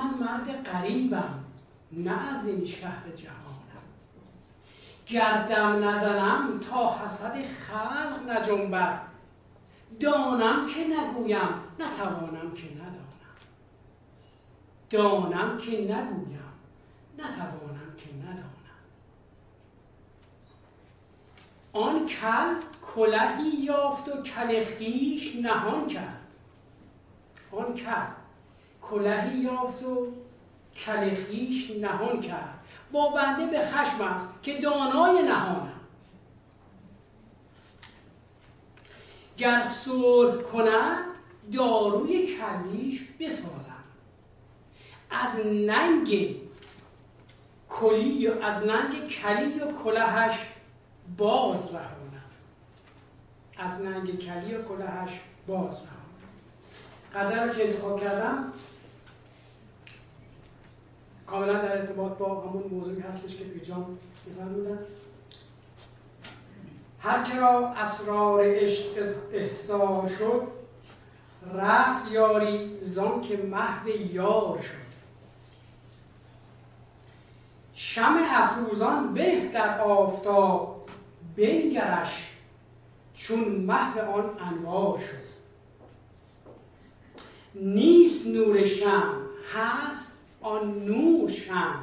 من مرد قریبم نه از این شهر جهانم. گردم نزنم تا حسد خلق نجنبد. دانم که نگویم نتوانم که ندانم. دانم که نگویم نتوانم که ندانم. آن کل کلهی یافت و کل خیش نهان کرد. آن کل. کلهی یافت و کل خیش نهان کرد. با بنده به خشم است که دانای نهانم. گر صلح کند داروی کلیش بسازم. از ننگ کلی و از ننگ کلی و کلهش باز رهانم. از ننگ کلی و کلهش باز رهانم. قدر که انتخاب کردم کاملا در ارتباط با همون موضوعی هستش که پیجان میفرمودن. هر که را اسرار عشق احضار شد رفت یاری زان که محو یار شد. شم افروزان به در آفتاب بنگرش چون محو آن انوار شد. نیست نور شم هست آن نور شم.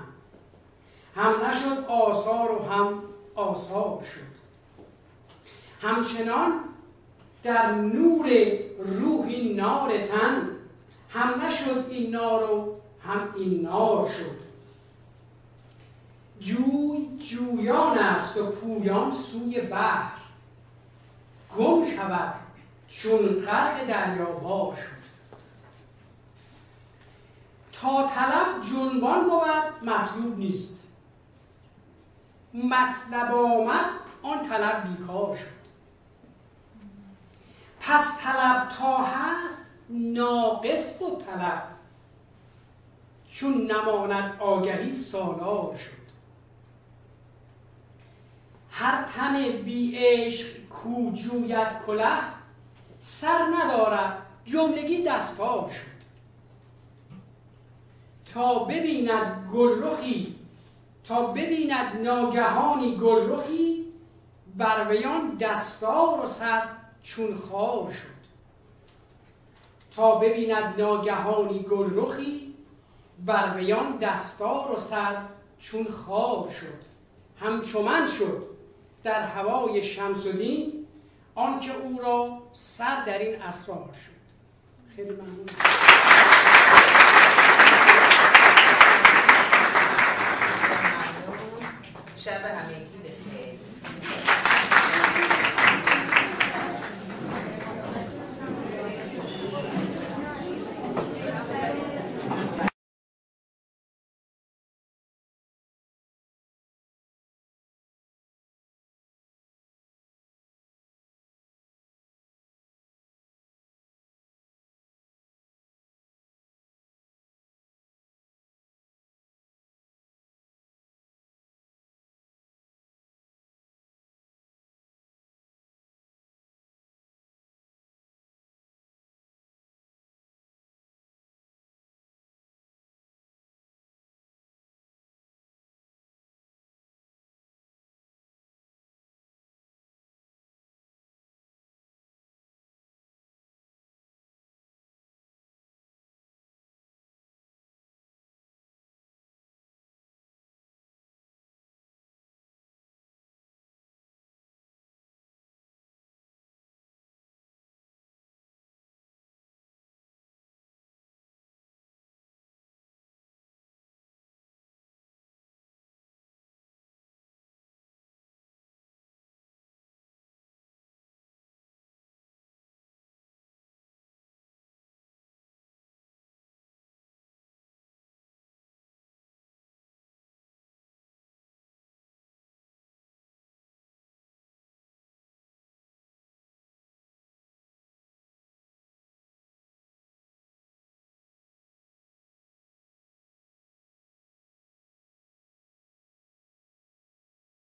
هم نشد آثار و هم آثار شد. همچنان در نور روحی نار تن هم نشد این نار و هم این نار شد. جوی جویان است و پویان سوی بحر. گم شود چون غرق دریا شد. تا طلب جنبان بود مطلوب نیست. مطلب آمد آن طلب بیکار شد. پس طلب تا هست ناقص بود طلب. چون نماند آگهی سالار شد. هر تن بی عشق کو جوید کله سر ندارد جملگی دستار شد. تا ببیند گلرخی تا ببیند ناگهانی گلرخی بر ویان دستار و سر چون خار شد. تا ببیند ناگهانی گلرخی بر ویان دستار و سر چون خار شد. همچمن شد در هوای شمس آنکه او را سر در این اسرار شد. خیلی ممنون. शैतान हमें